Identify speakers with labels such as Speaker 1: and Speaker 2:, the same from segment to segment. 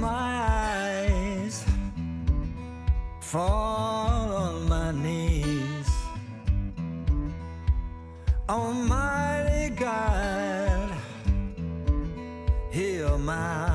Speaker 1: My eyes, fall on my knees. Almighty God, hear my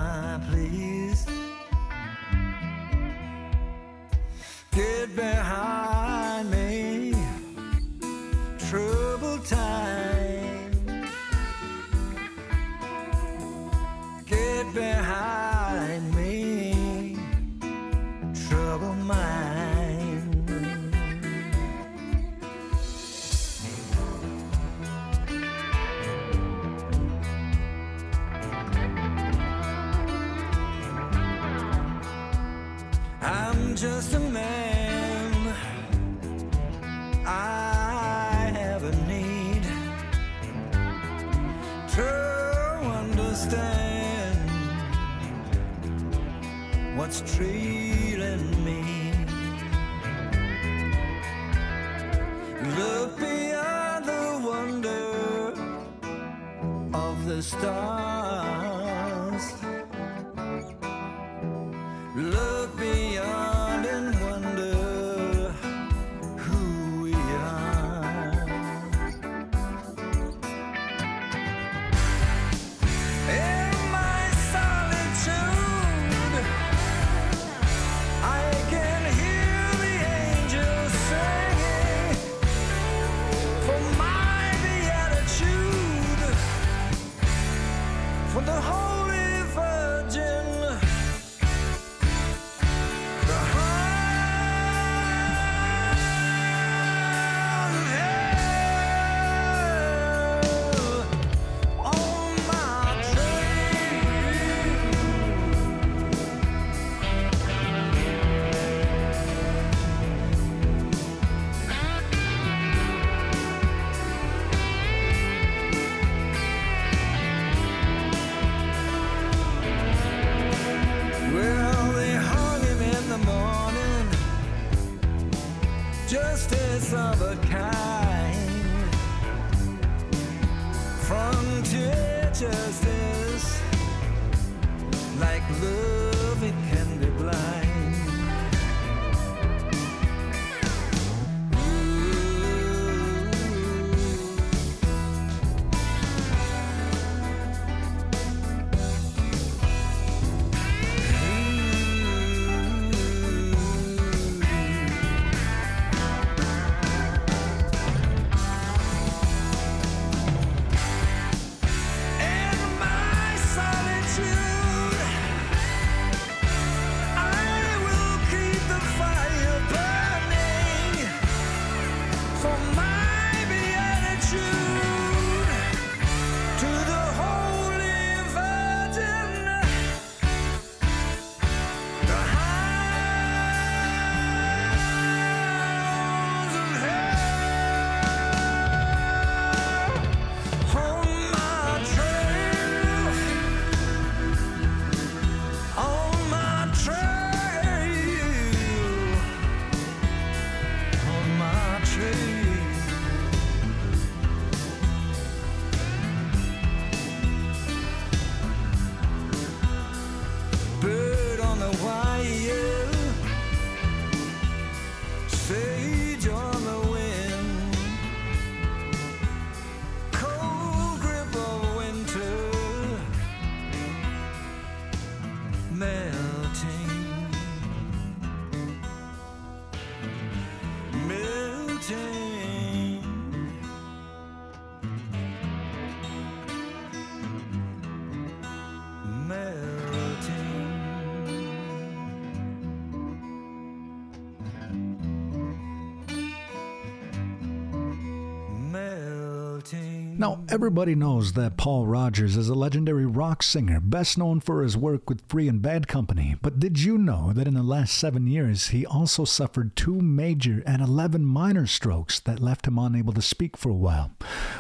Speaker 2: everybody knows that Paul Rodgers is a legendary rock singer, best known for his work with Free and Bad Company. But did you know that in the last seven years, he also suffered two major and 11 minor strokes that left him unable to speak for a while?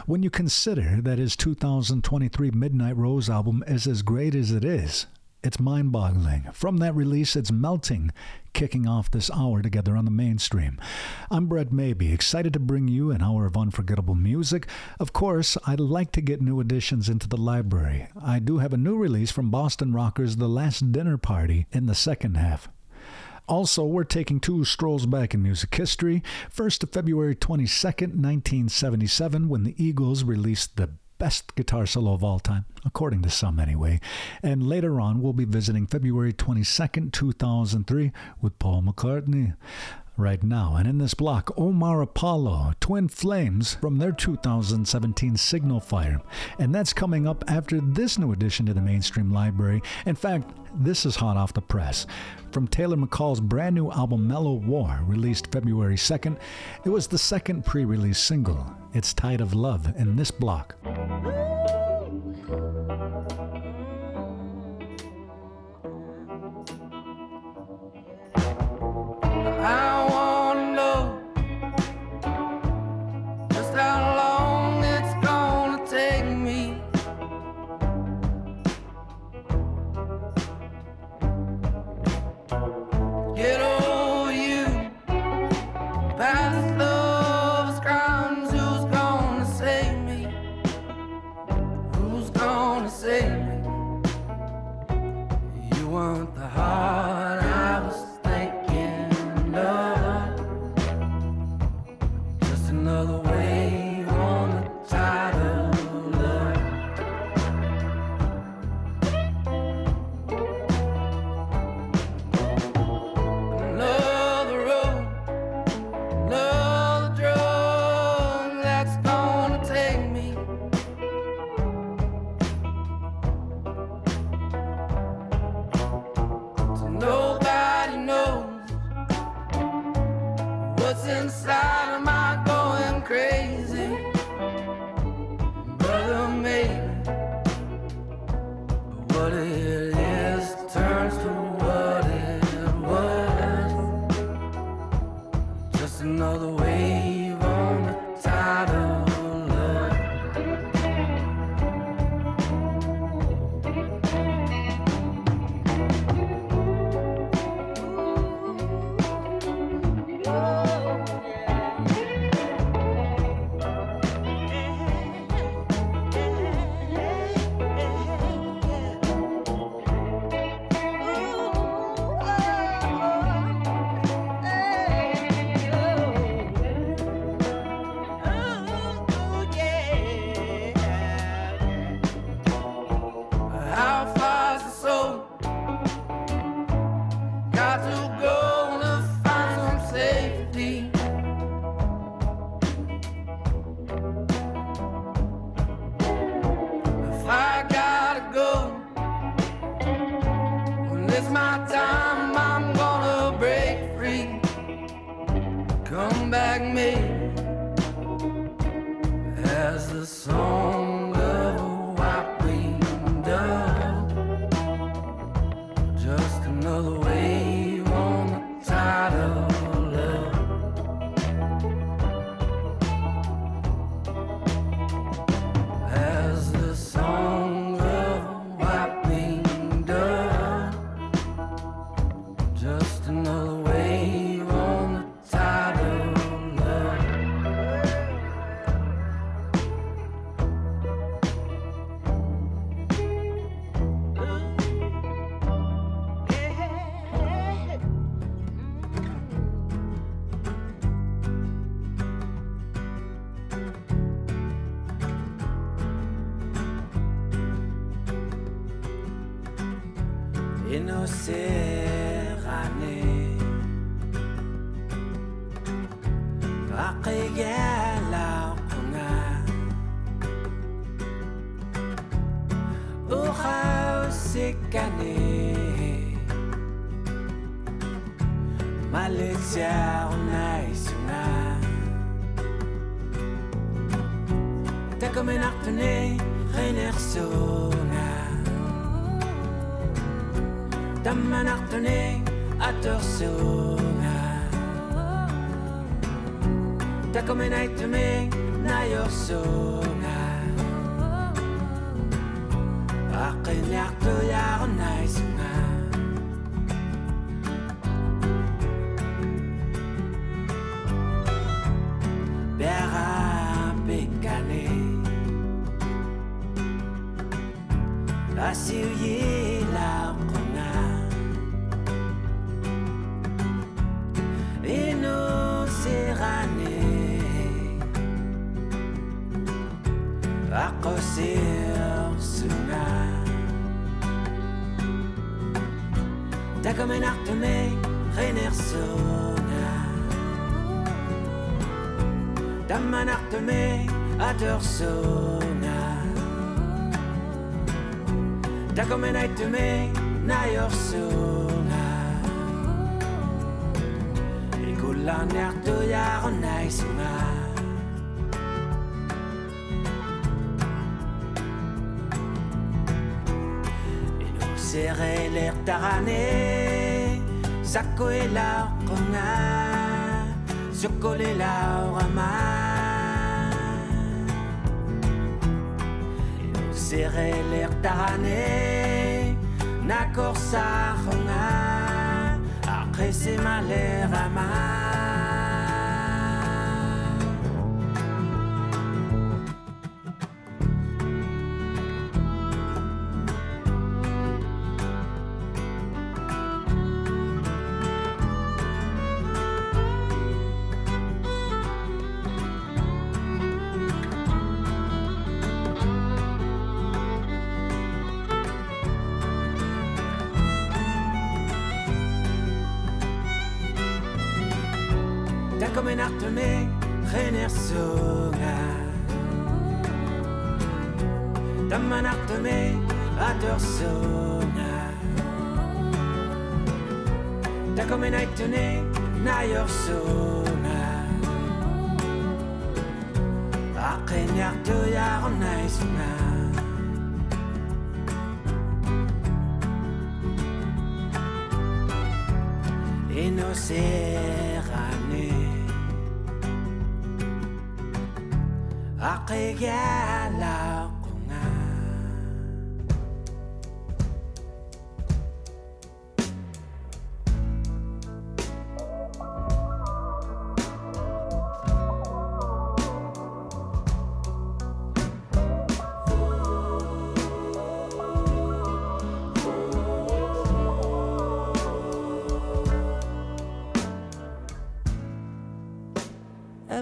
Speaker 2: When you consider that his 2023 Midnight Rose album is as great as it is, It's mind boggling. From that release, it's melting, kicking off this hour together on the mainstream. I'm Brett Maybe, excited to bring you an hour of unforgettable music. Of course, I'd like to get new additions into the library. I do have a new release from Boston Rockers, The Last Dinner Party, in the second half. Also, we're taking two strolls back in music history. First to February 22nd, 1977, when the Eagles released the best guitar solo of all time, according to some anyway. And later on, we'll be visiting February 22nd, 2003, with Paul McCartney right now. And in this block, Omar Apollo, Twin Flames from their 2017 Signal Fire. And that's coming up after this new addition to the mainstream library. In fact, this is hot off the press. From Taylor McCall's brand new album Mellow War, released February 2nd, it was the second pre release single. It's Tide of Love in this block.
Speaker 3: Maybe. But what it Méditerranée. Akaya lao ko nga Uhaw si Takomenaktune Renersona Damanaktune Atorsona Takomenaitume Nayorsona Akin yakto yaron naisuna
Speaker 4: larnertoiaren naizuna Eno zer elertarane Zakoela orkonga Zokolela orama Eno zer elertarane Nakor zaronga Arreze maler ama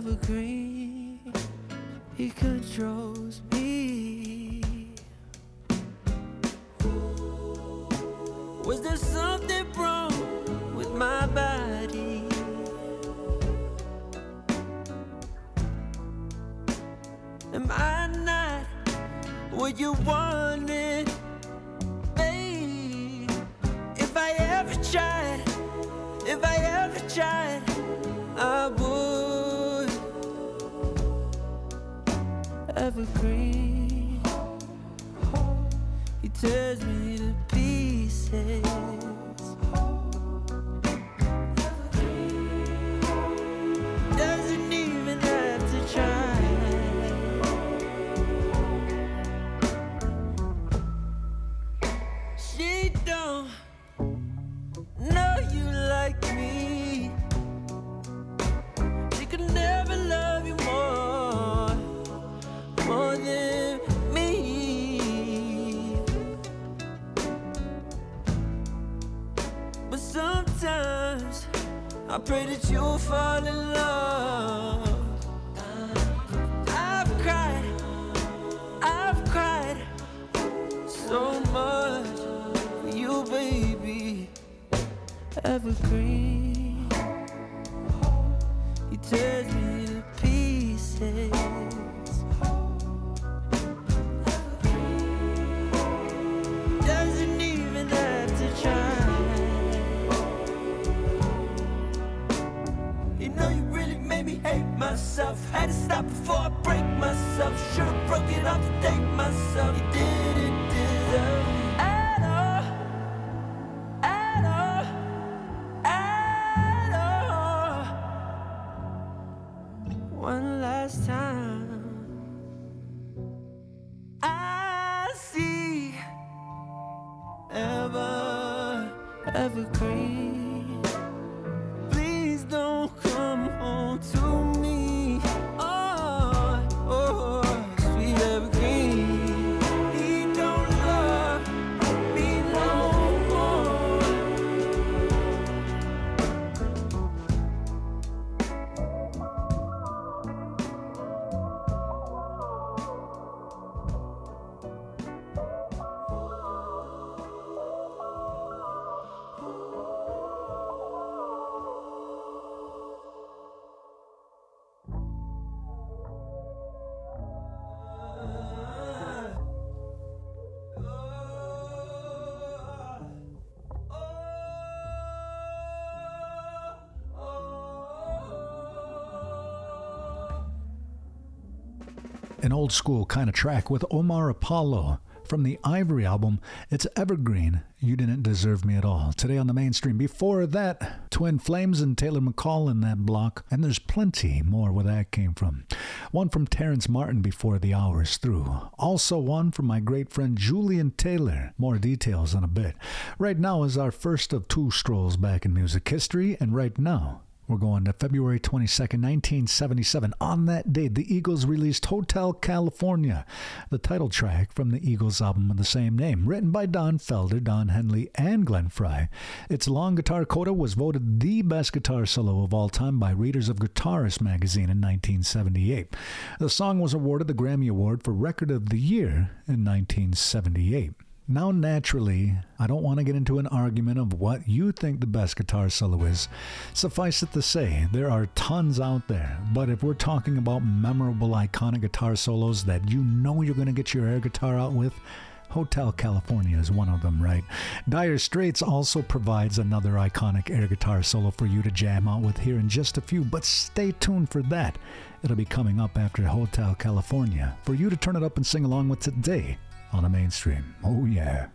Speaker 4: evergreen. you fall in love.
Speaker 5: An old school kind of track with Omar Apollo from the Ivory album. It's Evergreen. You didn't deserve me at all. Today on the mainstream. Before that, Twin Flames and Taylor McCall in that block, and there's plenty more where that came from. One from Terrace Martin before the hour is through. Also one from my great friend Julian Taylor. More details in a bit. Right now is our first of two strolls back in music history, and right now we're going to February 22nd, 1977. On that date, the Eagles released Hotel California, the title track from the Eagles album of the same name, written by Don Felder, Don Henley, and Glenn Frey. Its long guitar coda was voted the best guitar solo of all time by readers of Guitarist magazine in 1978. The song was awarded the Grammy Award for Record of the Year in 1978. Now, naturally, I don't want to get into an argument of what you think the best guitar solo is. Suffice it to say, there are tons out there, but if we're talking about memorable, iconic guitar solos that you know you're going to get your air guitar out with, Hotel California is one of them, right? Dire Straits also provides another iconic air guitar solo for you to jam out with here in just a few, but stay tuned for that. It'll be coming up after Hotel California for you to turn it up and sing along with today on the mainstream. Oh, yeah.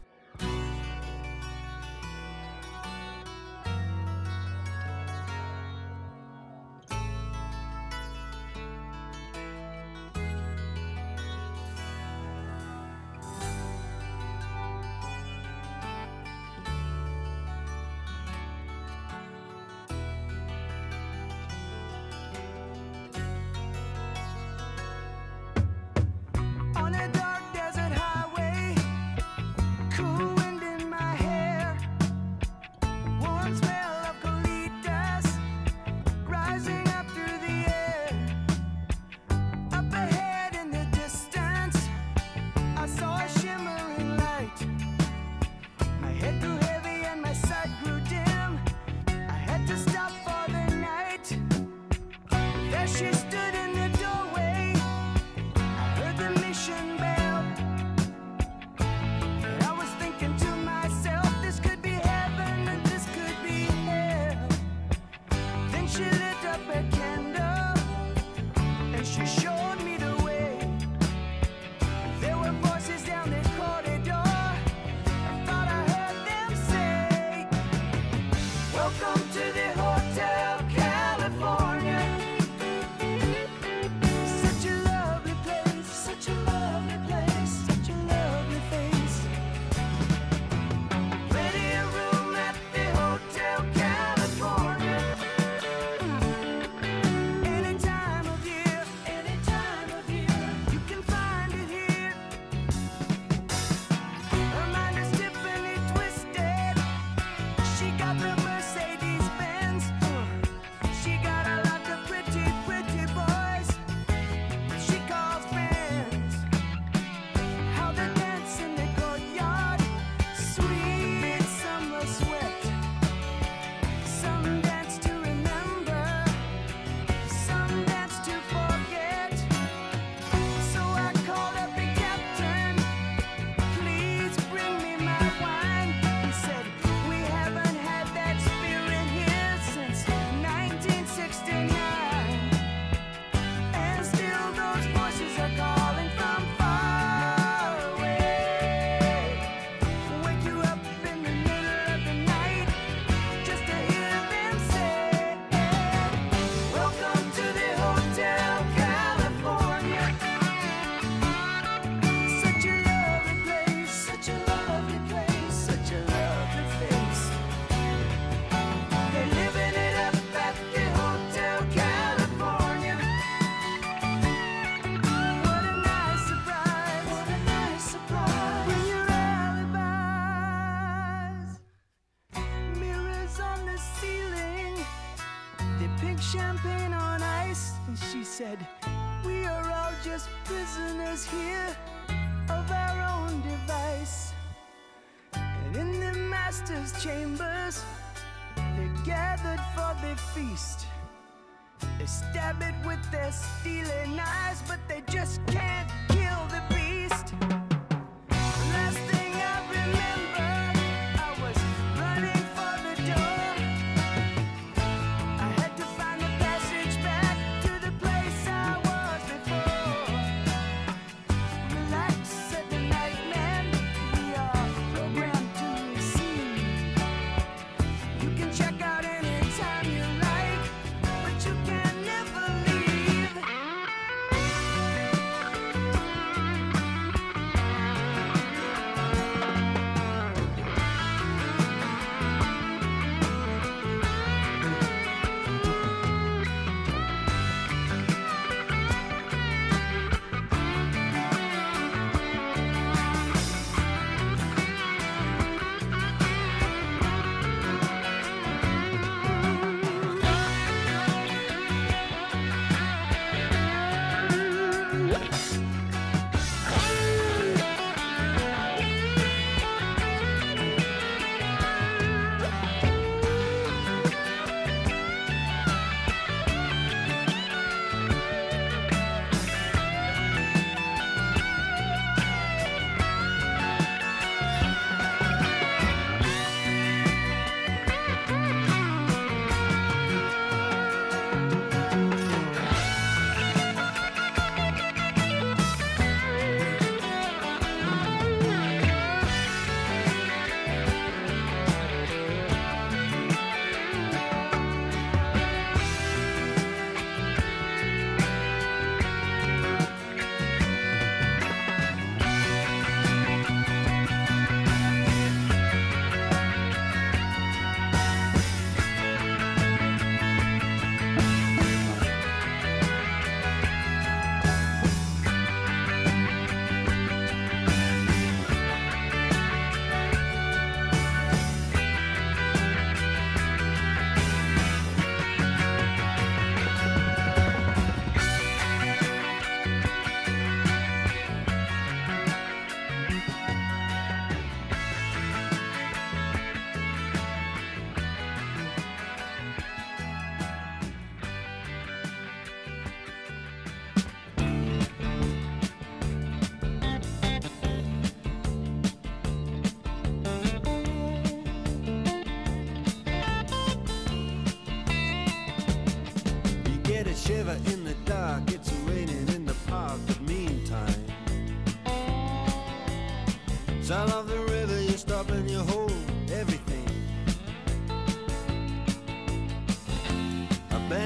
Speaker 6: They stab it with their stealing eyes, but they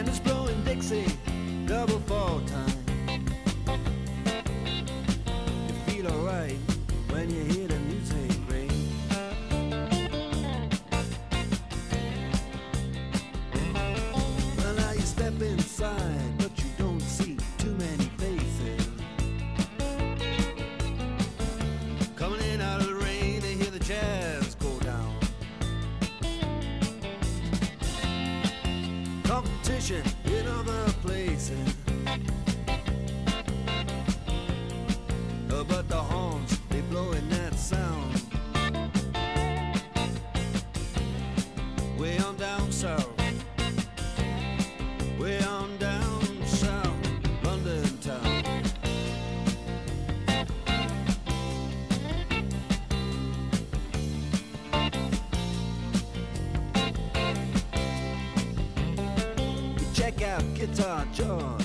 Speaker 6: And it's blowing Dixie. guitar John.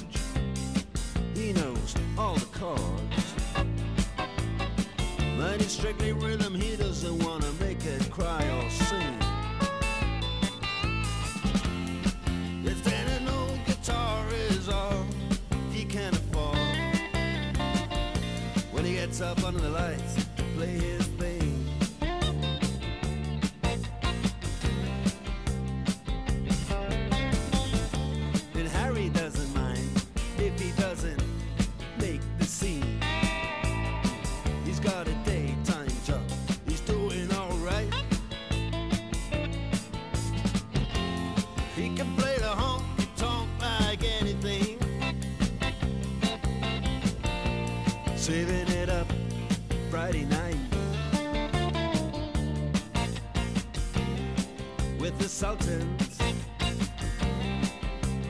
Speaker 6: consultants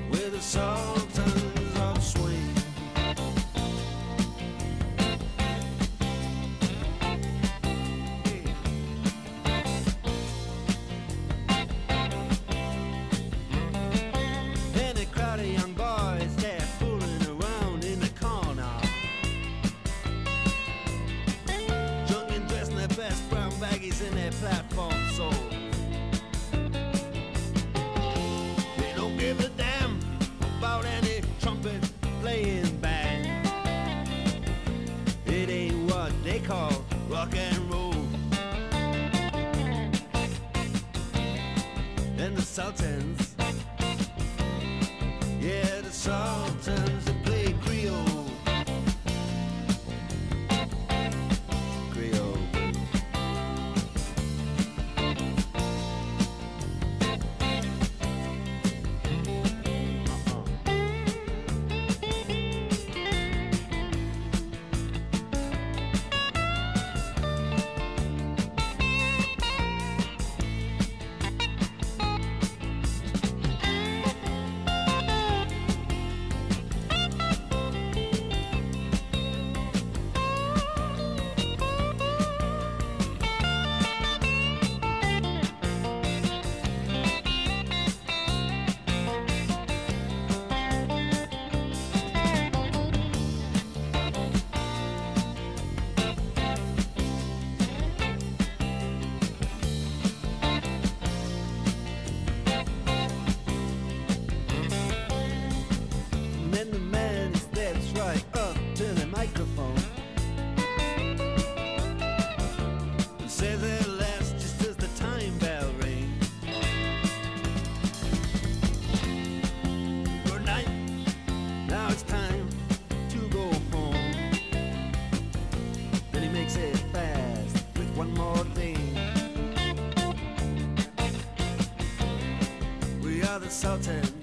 Speaker 6: with the sultans.
Speaker 2: mountain.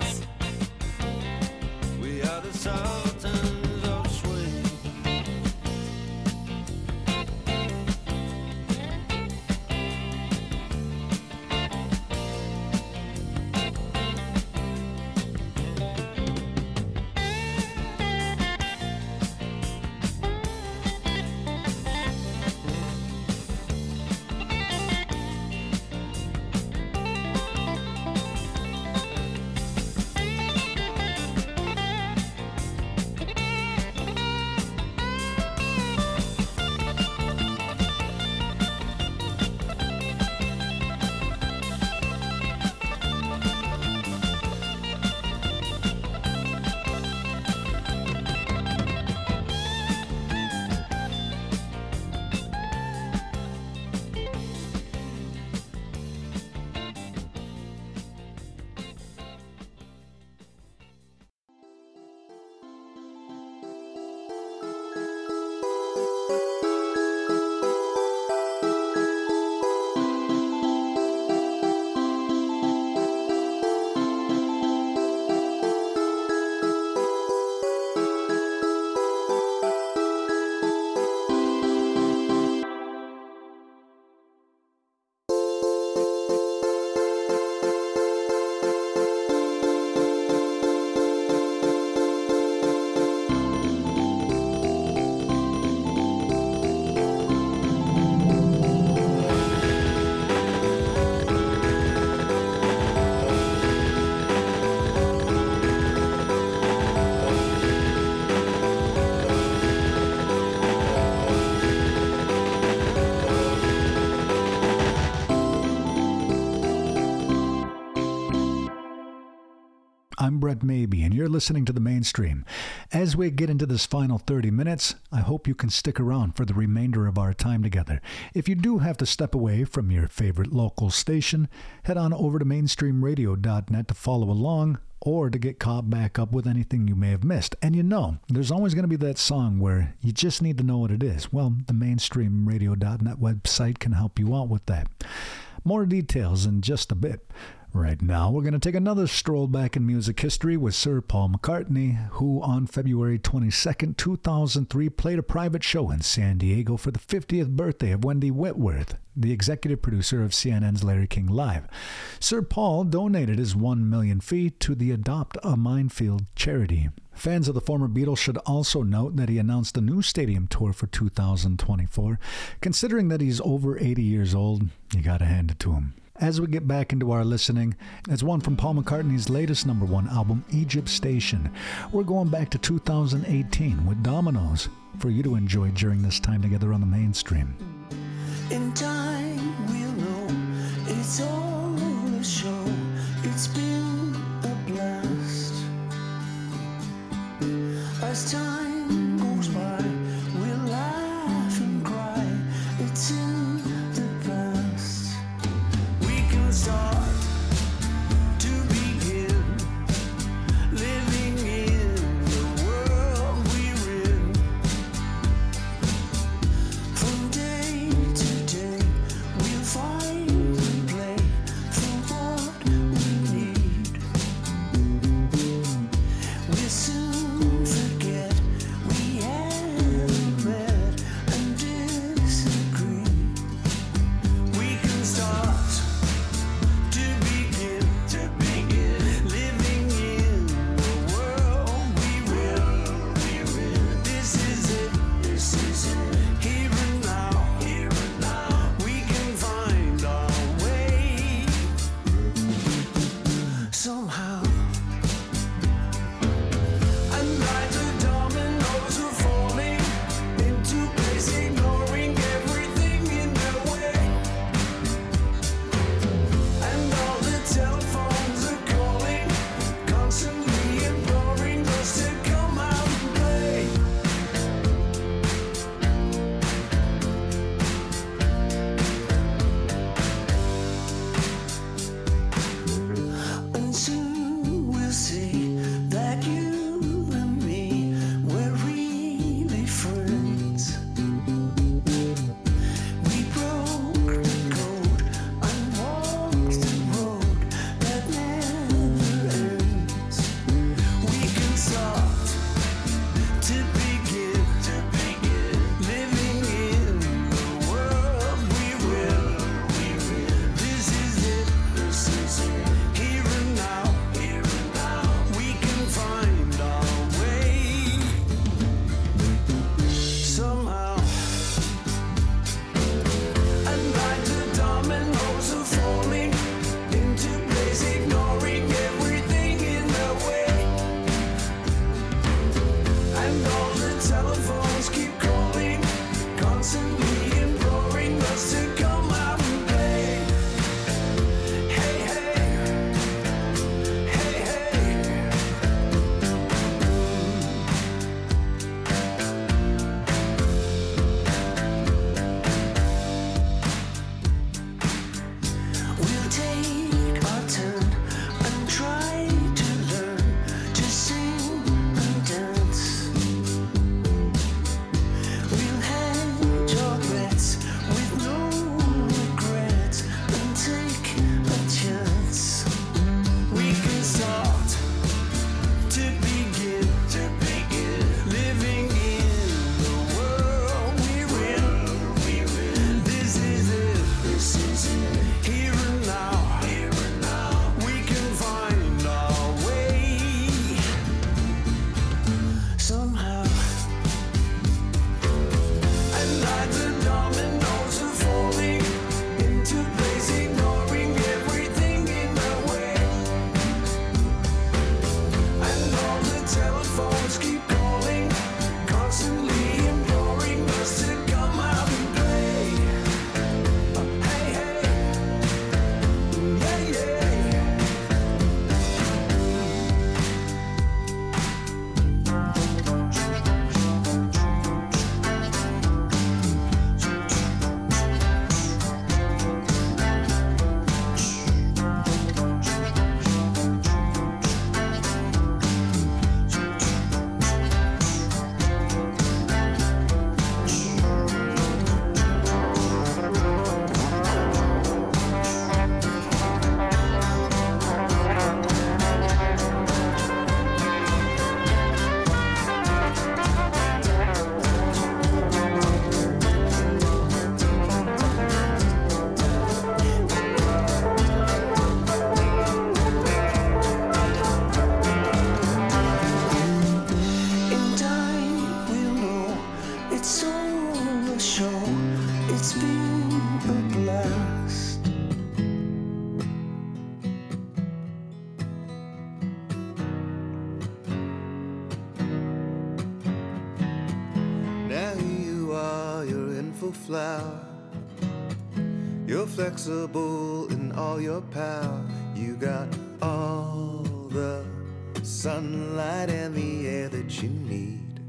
Speaker 2: Brett Maybe, and you're listening to the mainstream. As we get into this final 30 minutes, I hope you can stick around for the remainder of our time together. If you do have to step away from your favorite local station, head on over to mainstreamradio.net to follow along or to get caught back up with anything you may have missed. And you know, there's always going to be that song where you just need to know what it is. Well, the mainstreamradio.net website can help you out with that. More details in just a bit. Right now, we're going to take another stroll back in music history with Sir Paul McCartney, who on February 22, 2003, played a private show in San Diego for the 50th birthday of Wendy Whitworth, the executive producer of CNN's Larry King Live. Sir Paul donated his 1 million fee to the Adopt a Minefield charity. Fans of the former Beatles should also note that he announced a new stadium tour for 2024. Considering that he's over 80 years old, you gotta hand it to him. As we get back into our listening, it's one from Paul McCartney's latest number one album, Egypt Station. We're going back to 2018 with Dominoes for you to enjoy during this time together on the mainstream.
Speaker 7: In time, we'll know it's all a show. It's been a blast. As time
Speaker 8: flexible in all your power. You got all the sunlight and the air that you need.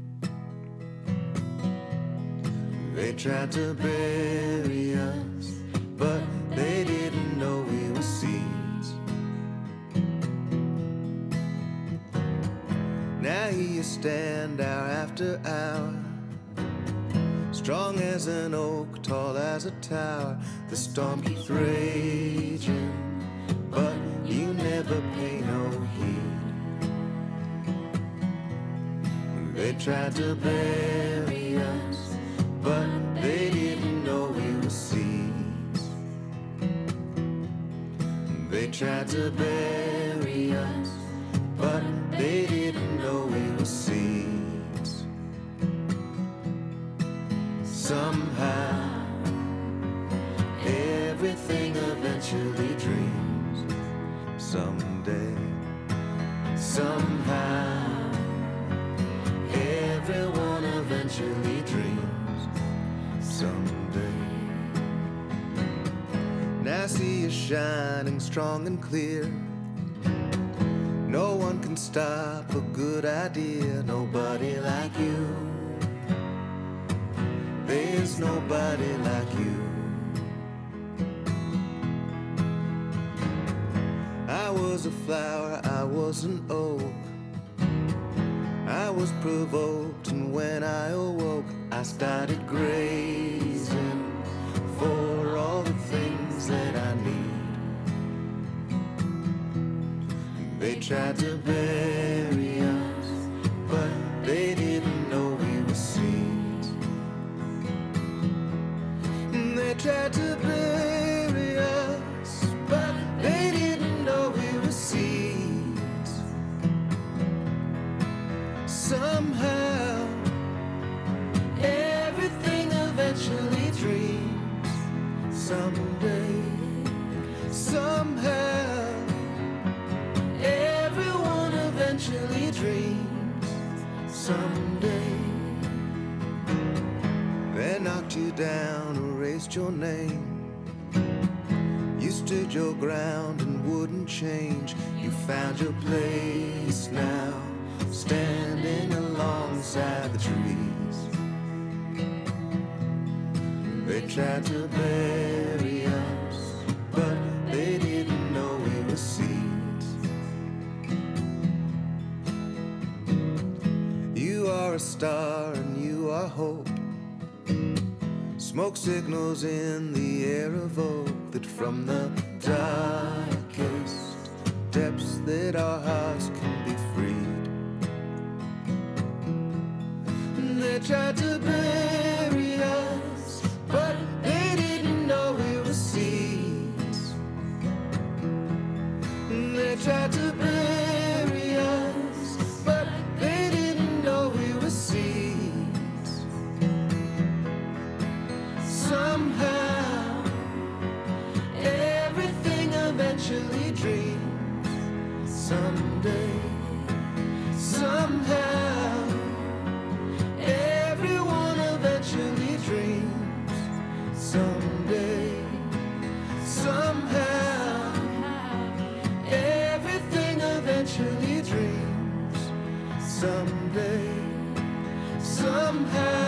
Speaker 8: They tried to bury us, but they didn't know we were seeds. Now here you stand hour after hour. Strong as an oak, tall as a tower. The storm keeps raging, but you never pay no heed. They tried to bury us, but they didn't know we were seeds. They tried to bury somehow, everyone eventually dreams. Someday. Now see you shining strong and clear. No one can stop a good idea, nobody like you. There's nobody like you. A flower, I was an oak. I was provoked, and when I awoke, I started grazing for all the things that I need. They tried to bury Someday, somehow.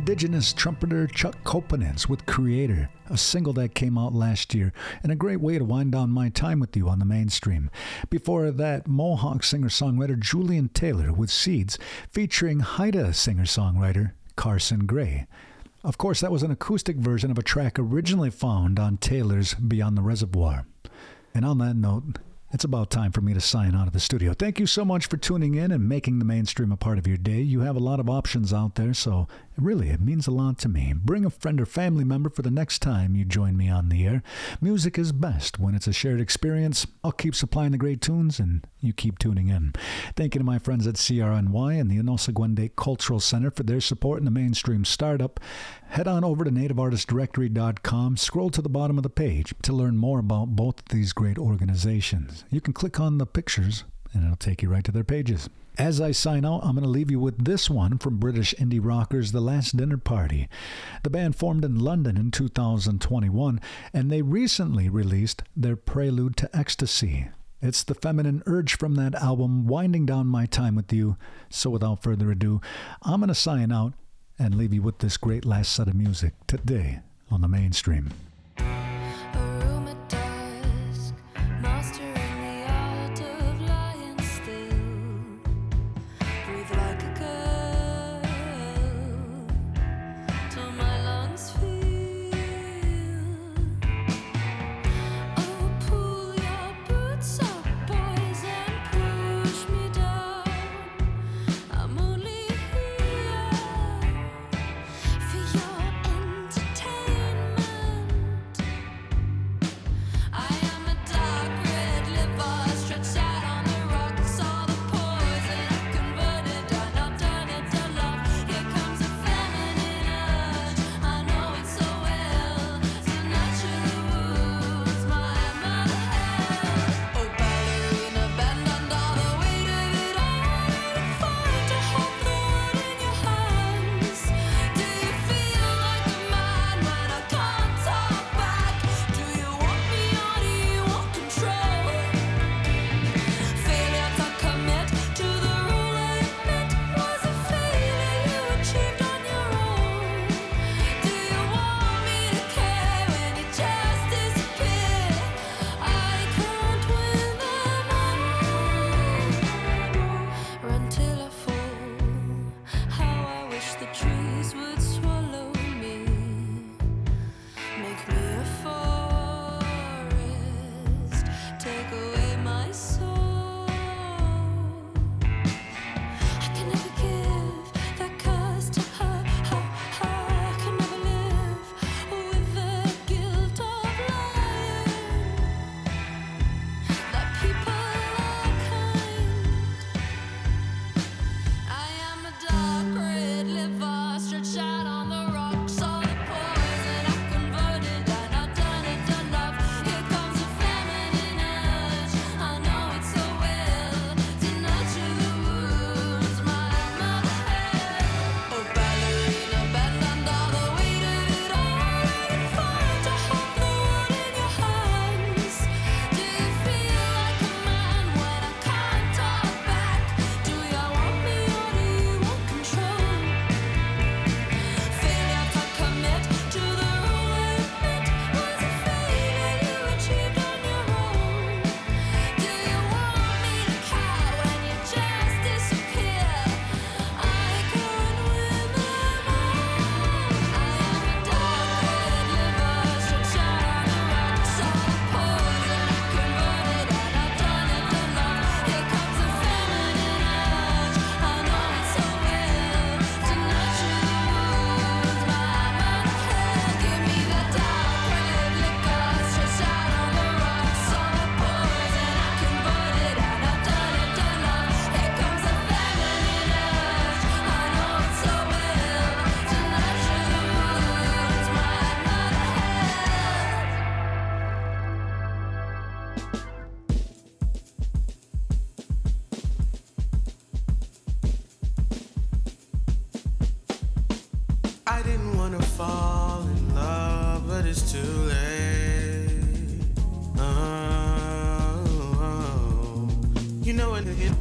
Speaker 9: Indigenous trumpeter Chuck Copenace with Creator, a single that came out last year, and a great way to wind down my time with you on the mainstream. Before that, Mohawk singer songwriter Julian Taylor with Seeds, featuring Haida singer songwriter Carsen Gray. Of course, that was an acoustic version of a track originally found on Taylor's Beyond the Reservoir. And on that note, it's about time for me to sign out of the studio. Thank you so much for tuning in and making the mainstream a part of your day. You have a lot of options out there, so really, it means a lot to me. Bring a friend or family member for the next time you join me on the air. Music is best when it's a shared experience. I'll keep supplying the great tunes, and you keep tuning in. Thank you to my friends at CRNY and the Onosagwende Cultural Center for their support in the mainstream startup. Head on over to nativeartistdirectory.com, scroll to the bottom of the page to learn more about both of these great organizations you can click on the pictures and it'll take you right to their pages. As I sign out, I'm going to leave you with this one from British indie rockers The Last Dinner Party. The band formed in London in 2021, and they recently released their Prelude to Ecstasy. It's the feminine urge from that album winding down my time with you. So without further ado, I'm going to sign out and leave you with this great last set of music today on the mainstream.
Speaker 10: Too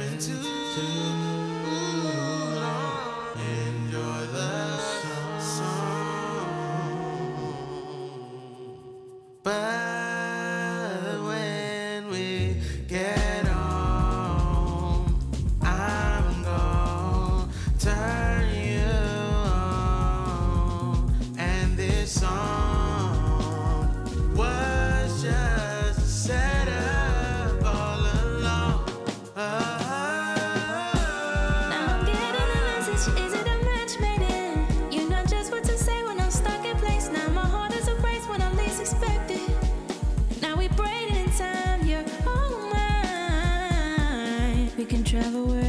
Speaker 11: I walked to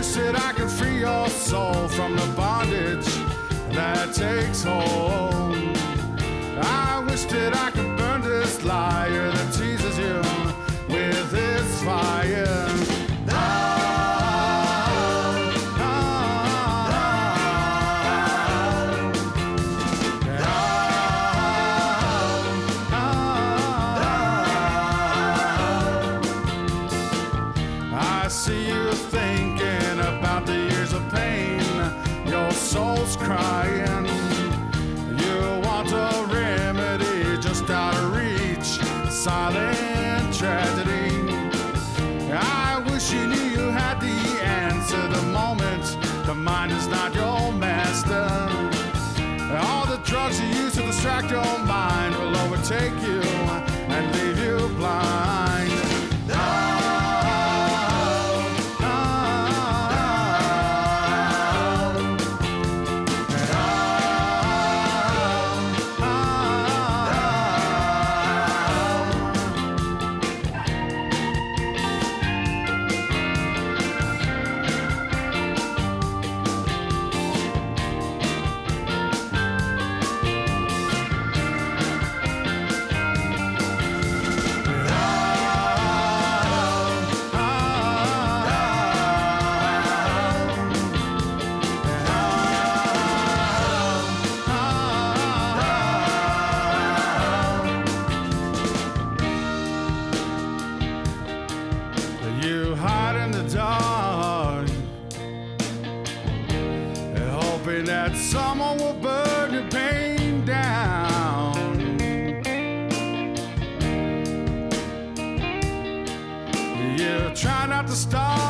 Speaker 11: wish that I could free your
Speaker 12: soul from the bondage that takes hold. mama will burn your pain down. Yeah, try not to
Speaker 13: stop.